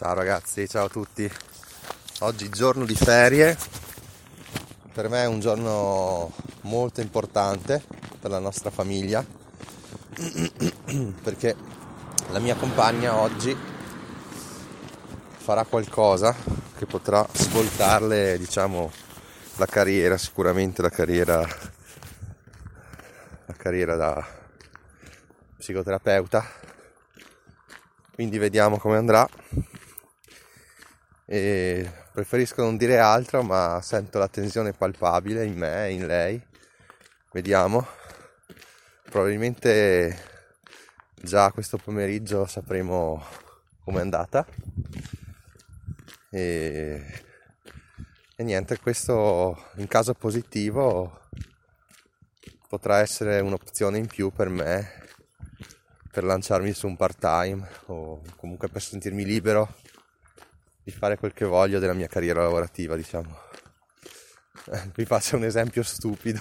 Ciao ragazzi, ciao a tutti. Oggi giorno di ferie. Per me è un giorno molto importante per la nostra famiglia perché la mia compagna oggi farà qualcosa che potrà svoltarle, diciamo, la carriera, sicuramente la carriera la carriera da psicoterapeuta. Quindi vediamo come andrà e preferisco non dire altro ma sento la tensione palpabile in me in lei. Vediamo. Probabilmente già questo pomeriggio sapremo com'è andata. E, e niente questo in caso positivo potrà essere un'opzione in più per me per lanciarmi su un part time o comunque per sentirmi libero di fare quel che voglio della mia carriera lavorativa, diciamo. Vi faccio un esempio stupido.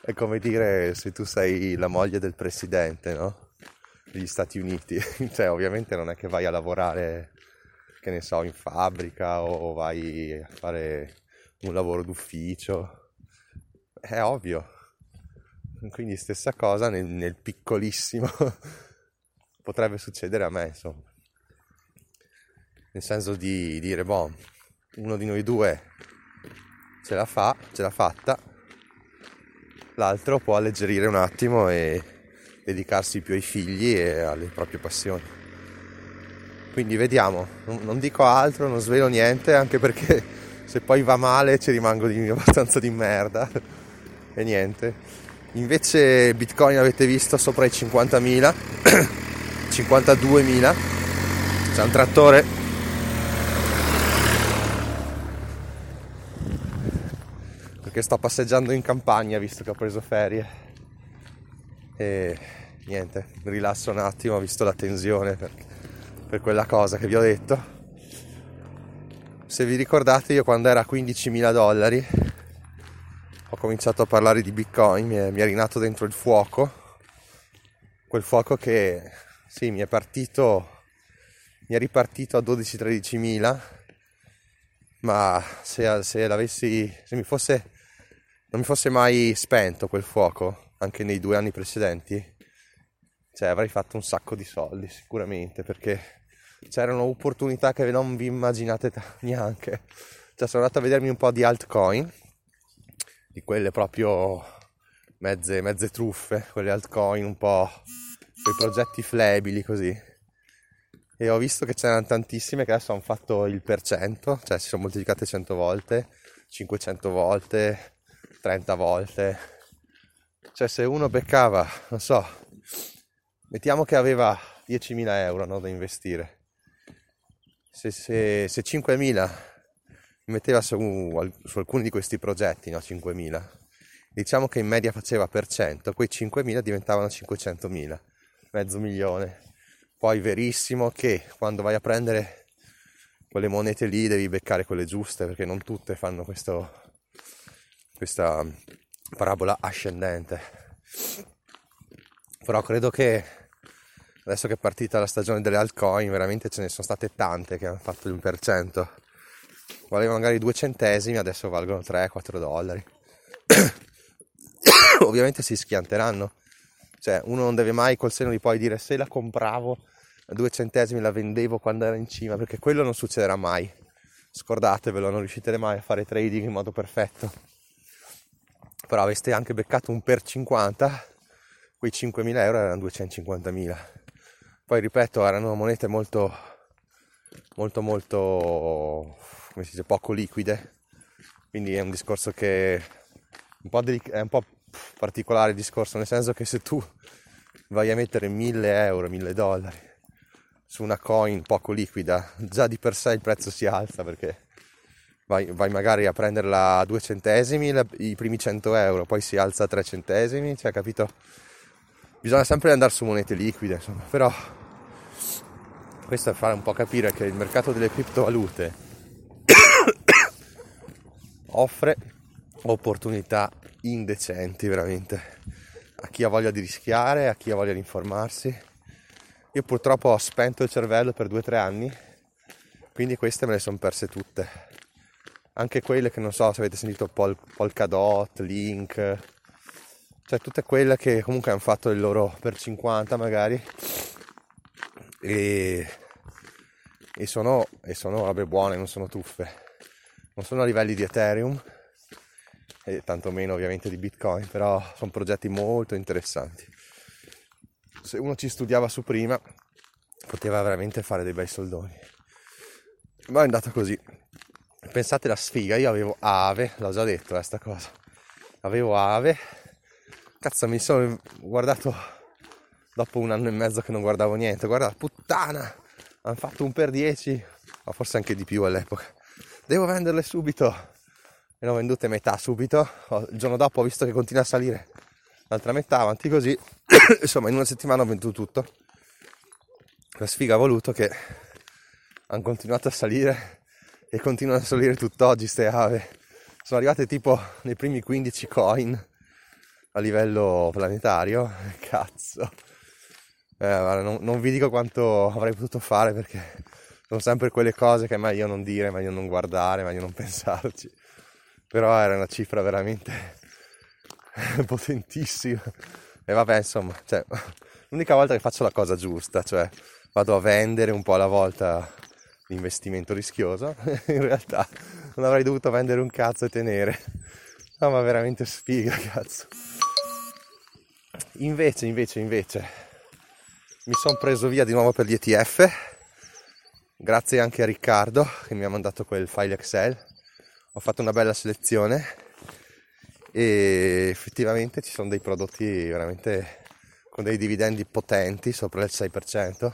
È come dire se tu sei la moglie del presidente, no? Degli Stati Uniti. cioè, ovviamente non è che vai a lavorare, che ne so, in fabbrica o vai a fare un lavoro d'ufficio. È ovvio. Quindi stessa cosa nel, nel piccolissimo potrebbe succedere a me, insomma nel senso di dire, boh, uno di noi due ce la fa, ce l'ha fatta, l'altro può alleggerire un attimo e dedicarsi più ai figli e alle proprie passioni. Quindi vediamo, non dico altro, non svelo niente, anche perché se poi va male ci rimango di abbastanza di merda e niente. Invece Bitcoin avete visto sopra i 50.000, 52.000, c'è un trattore che sto passeggiando in campagna visto che ho preso ferie e niente, rilasso un attimo, visto la tensione per, per quella cosa che vi ho detto. Se vi ricordate io quando era a 15.000 dollari ho cominciato a parlare di bitcoin, mi è, mi è rinato dentro il fuoco, quel fuoco che sì mi è partito, mi è ripartito a 12-13 mila ma se, se se mi fosse non mi fosse mai spento quel fuoco, anche nei due anni precedenti, cioè avrei fatto un sacco di soldi sicuramente, perché c'erano opportunità che non vi immaginate neanche. Cioè sono andato a vedermi un po' di altcoin, di quelle proprio mezze, mezze truffe, quelle altcoin un po' quei progetti flebili così. E ho visto che c'erano tantissime che adesso hanno fatto il per cento, cioè si sono moltiplicate 100 volte, 500 volte, 30 volte. Cioè se uno beccava, non so, mettiamo che aveva 10.000 euro no, da investire. Se, se, se 5.000 metteva su, su, alcuni di questi progetti, no, 5.000, diciamo che in media faceva per cento, quei 5.000 diventavano 500.000, mezzo milione. Poi verissimo che quando vai a prendere quelle monete lì devi beccare quelle giuste perché non tutte fanno questo, questa parabola ascendente. Però credo che adesso che è partita la stagione delle altcoin, veramente ce ne sono state tante che hanno fatto l'1%. Valevano magari 2 centesimi, adesso valgono 3-4 dollari. Ovviamente si schianteranno. Cioè, uno non deve mai col seno di poi dire se la compravo a 2 centesimi la vendevo quando era in cima, perché quello non succederà mai. Scordatevelo, non riuscite mai a fare trading in modo perfetto però aveste anche beccato un per 50 quei 5.000 euro erano 250.000 poi ripeto erano monete molto molto molto come si dice poco liquide. Quindi è un discorso che un po delic- è un po' particolare il discorso nel senso che se tu vai a mettere 1000 euro 1000 dollari su una coin poco liquida già di per sé il prezzo si alza perché vai, vai magari a prenderla a 2 centesimi la, i primi 100 euro, poi si alza a 3 centesimi, cioè capito? Bisogna sempre andare su monete liquide, insomma, però questo è fare un po' capire che il mercato delle criptovalute offre opportunità indecenti veramente a chi ha voglia di rischiare, a chi ha voglia di informarsi. Io purtroppo ho spento il cervello per 2-3 anni quindi queste me le sono perse tutte anche quelle che non so se avete sentito Pol- Polkadot, Link cioè tutte quelle che comunque hanno fatto il loro per 50 magari e, e sono, e sono robe buone, non sono tuffe non sono a livelli di Ethereum e tantomeno ovviamente di Bitcoin però sono progetti molto interessanti se uno ci studiava su prima poteva veramente fare dei bei soldoni. Ma è andata così. Pensate la sfiga, io avevo Ave, l'ho già detto eh, cosa. Avevo Ave. Cazzo, mi sono guardato dopo un anno e mezzo che non guardavo niente. Guarda, puttana! Hanno fatto un per 10, ma forse anche di più all'epoca. Devo venderle subito. Ne ho vendute metà subito. Il giorno dopo ho visto che continua a salire l'altra metà avanti così. Insomma, in una settimana ho venduto tutto. La sfiga ha voluto che hanno continuato a salire e continuano a salire tutt'oggi ste ave. Sono arrivate tipo nei primi 15 coin a livello planetario. Cazzo. Eh, guarda, non, non, vi dico quanto avrei potuto fare perché sono sempre quelle cose che è meglio non dire, meglio non guardare, meglio non pensarci. Però era una cifra veramente potentissima. E vabbè, insomma, cioè, l'unica volta che faccio la cosa giusta, cioè vado a vendere un po' alla volta l'investimento rischioso, in realtà non avrei dovuto vendere un cazzo e tenere. No, ma veramente sfiga, cazzo. Invece, invece, invece, mi sono preso via di nuovo per gli ETF, grazie anche a Riccardo che mi ha mandato quel file Excel. Ho fatto una bella selezione e effettivamente ci sono dei prodotti veramente con dei dividendi potenti sopra il 6%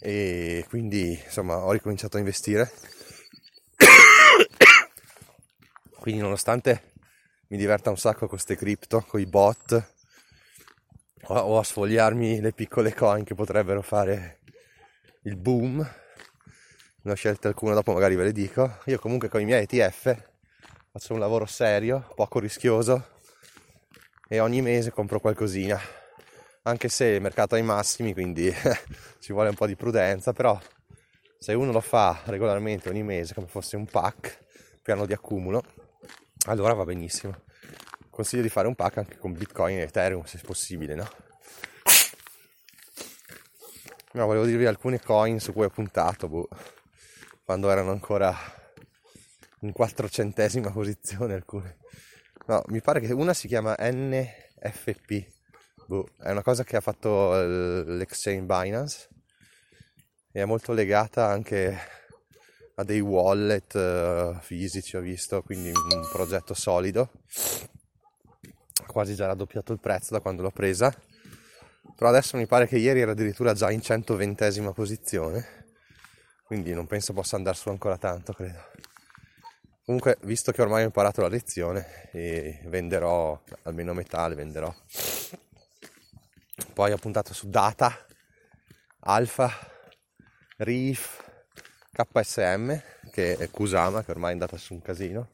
e quindi insomma ho ricominciato a investire quindi nonostante mi diverta un sacco con queste cripto, con i bot o a sfogliarmi le piccole coin che potrebbero fare il boom ne ho scelte alcune dopo magari ve le dico io comunque con i miei ETF faccio un lavoro serio, poco rischioso e ogni mese compro qualcosina. Anche se il mercato è ai massimi, quindi ci vuole un po' di prudenza, però se uno lo fa regolarmente ogni mese come fosse un pack, piano di accumulo, allora va benissimo. Consiglio di fare un pack anche con Bitcoin e Ethereum se possibile, no? No, volevo dirvi alcune coin su cui ho puntato, boh, quando erano ancora in quattrocentesima posizione alcune. No, mi pare che una si chiama NFP. Boh, è una cosa che ha fatto l'exchange Binance e è molto legata anche a dei wallet uh, fisici, ho visto, quindi un progetto solido. Quasi già raddoppiato il prezzo da quando l'ho presa. Però adesso mi pare che ieri era addirittura già in 120esima posizione. Quindi non penso possa andare su ancora tanto, credo. Comunque, visto che ormai ho imparato la lezione, e venderò almeno metà, le venderò. Poi ho puntato su Data, Alpha, Reef, KSM, che è Kusama, che ormai è andata su un casino.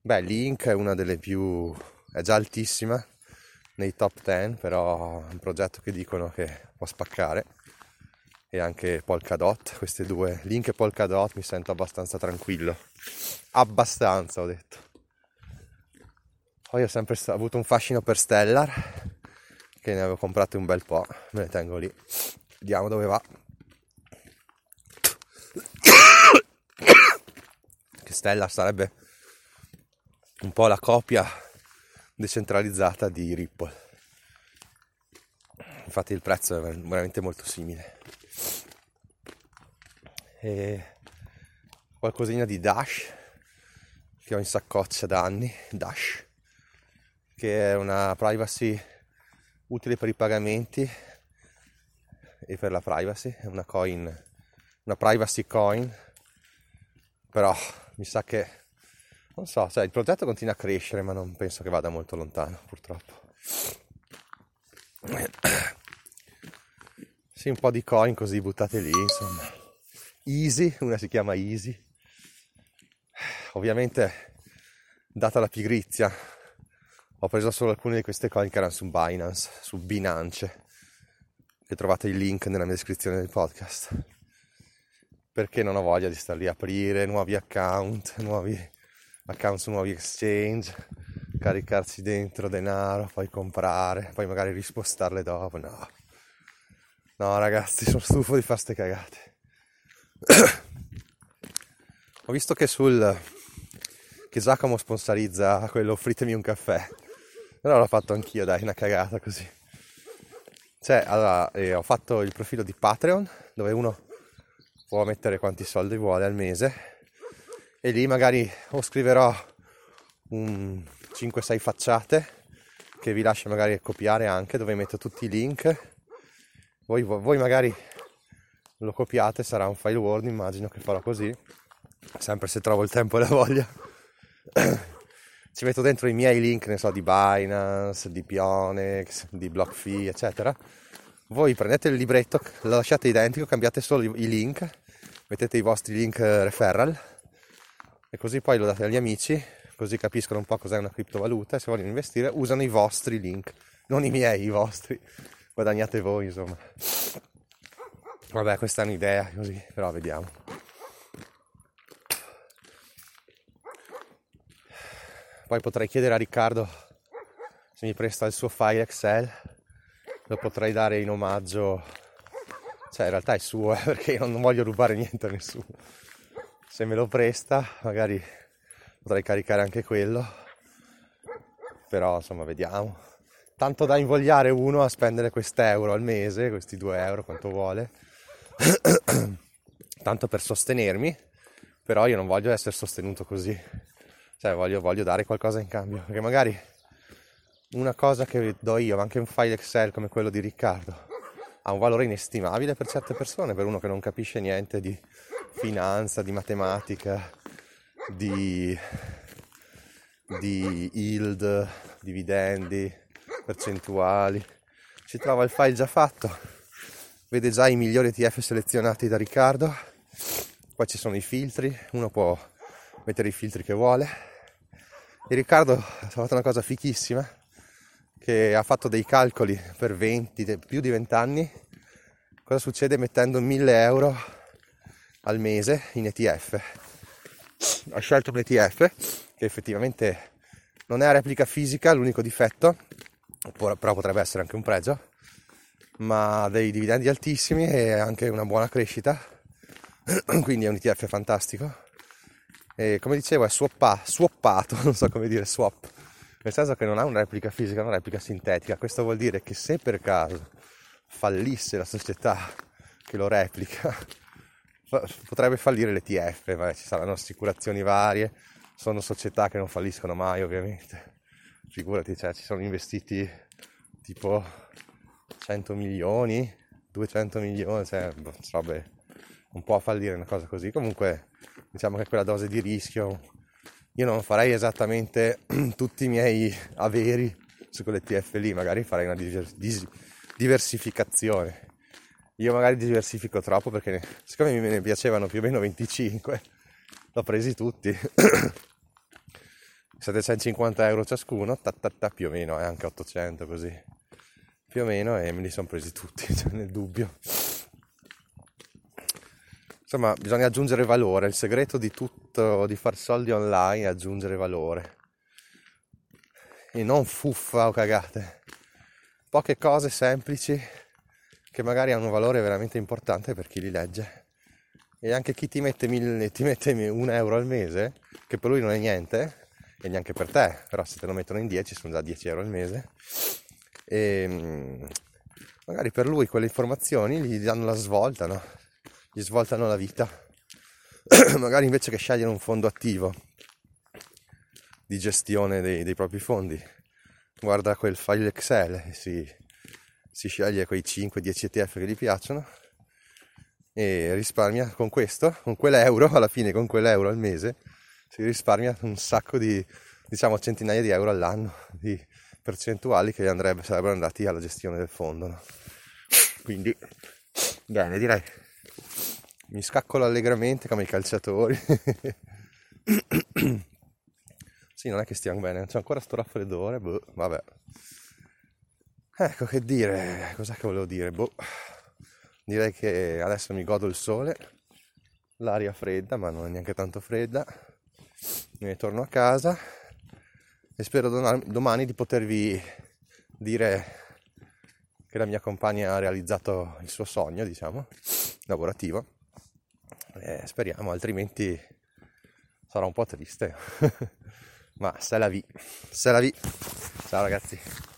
Beh, Link è una delle più... è già altissima nei top 10, però è un progetto che dicono che può spaccare e anche Polkadot, queste due, Link e Polkadot mi sento abbastanza tranquillo, abbastanza ho detto. Poi ho sempre avuto un fascino per Stellar, che ne avevo comprate un bel po', me le tengo lì, vediamo dove va. Che Stellar sarebbe un po' la copia decentralizzata di Ripple. Infatti il prezzo è veramente molto simile e qualcosina di Dash che ho in saccoccia da anni, Dash, che è una privacy utile per i pagamenti e per la privacy, è una coin, una privacy coin, però mi sa che, non so, cioè il progetto continua a crescere ma non penso che vada molto lontano purtroppo. Sì, un po' di coin così buttate lì, insomma. Easy, una si chiama Easy. Ovviamente, data la pigrizia, ho preso solo alcune di queste coin che erano su Binance, su Binance, che trovate il link nella mia descrizione del podcast. perché non ho voglia di star lì a aprire nuovi account, nuovi account su nuovi exchange, caricarsi dentro denaro, poi comprare, poi magari rispostarle dopo. No, no ragazzi, sono stufo di fare ste cagate. ho visto che sul che Giacomo sponsorizza quello offritemi un caffè. Però l'ho fatto anch'io, dai, una cagata così. Cioè, allora, eh, ho fatto il profilo di Patreon, dove uno può mettere quanti soldi vuole al mese, e lì magari o scriverò un 5-6 facciate, che vi lascio magari copiare anche, dove metto tutti i link. Voi, voi magari lo copiate, sarà un file Word, immagino che farò così, sempre se trovo il tempo e la voglia ci metto dentro i miei link, ne so, di Binance, di Pionex, di BlockFi, eccetera. Voi prendete il libretto, lo lasciate identico, cambiate solo i link, mettete i vostri link referral e così poi lo date agli amici, così capiscono un po' cos'è una criptovaluta e se vogliono investire usano i vostri link, non i miei, i vostri. Guadagnate voi, insomma. Vabbè, questa è un'idea così, però vediamo. Poi potrei chiedere a Riccardo se mi presta il suo file Excel, lo potrei dare in omaggio, cioè in realtà è suo eh, perché io non voglio rubare niente a nessuno. Se me lo presta magari potrei caricare anche quello, però insomma vediamo. Tanto da invogliare uno a spendere quest'euro al mese, questi due euro, quanto vuole, tanto per sostenermi, però io non voglio essere sostenuto così cioè voglio, voglio dare qualcosa in cambio, perché magari una cosa che do io, anche un file Excel come quello di Riccardo, ha un valore inestimabile per certe persone, per uno che non capisce niente di finanza, di matematica, di, di yield, dividendi, percentuali. Si trova il file già fatto, vede già i migliori ETF selezionati da Riccardo, poi ci sono i filtri, uno può mettere i filtri che vuole e Riccardo ha fatto una cosa fichissima, che ha fatto dei calcoli per 20, più di 20 anni, cosa succede mettendo 1000 euro al mese in ETF. Ha scelto un ETF che effettivamente non è a replica fisica, l'unico difetto, però potrebbe essere anche un pregio, ma dei dividendi altissimi e anche una buona crescita, quindi è un ETF fantastico e come dicevo è swappa, swappato, non so come dire swap, nel senso che non ha una replica fisica, una replica sintetica. Questo vuol dire che se per caso fallisse la società che lo replica, potrebbe fallire l'ETF, ma ci saranno assicurazioni varie, sono società che non falliscono mai ovviamente. Figurati, cioè, ci sono investiti tipo 100 milioni, 200 milioni, cioè robe un po' a fallire una cosa così. Comunque diciamo che quella dose di rischio io non farei esattamente tutti i miei averi su quell'ETF lì, magari farei una diversificazione. Io magari diversifico troppo perché siccome me ne piacevano più o meno 25, l'ho presi tutti. 750 euro ciascuno, ta, ta, ta, più o meno, eh, anche 800 così, più o meno, e me li sono presi tutti, cioè, nel dubbio. Insomma, bisogna aggiungere valore. Il segreto di tutto, di far soldi online è aggiungere valore. E non fuffa o cagate. Poche cose semplici che magari hanno un valore veramente importante per chi li legge. E anche chi ti mette, mille, ti mette un euro al mese, che per lui non è niente, e neanche per te, però se te lo mettono in 10 sono già 10 euro al mese. E mm, magari per lui quelle informazioni gli danno la svolta, no? Gli svoltano la vita. Magari invece che scegliere un fondo attivo di gestione dei, dei propri fondi, guarda quel file Excel si, si sceglie quei 5-10 ETF che gli piacciono e risparmia con questo, con quell'euro, alla fine con quell'euro al mese, si risparmia un sacco di, diciamo, centinaia di euro all'anno di percentuali che andrebbe, sarebbero andati alla gestione del fondo. No? Quindi, bene, direi mi scaccolo allegramente come i calciatori. sì, non è che stiamo bene, c'è ancora sto raffreddore, boh, vabbè. Ecco che dire, cos'è che volevo dire? Boh. Direi che adesso mi godo il sole l'aria fredda, ma non è neanche tanto fredda. Ne torno a casa e spero domani di potervi dire che la mia compagna ha realizzato il suo sogno, diciamo, lavorativo. Eh, speriamo, altrimenti sarà un po' triste. Ma se la vi, se la vi. Ciao ragazzi.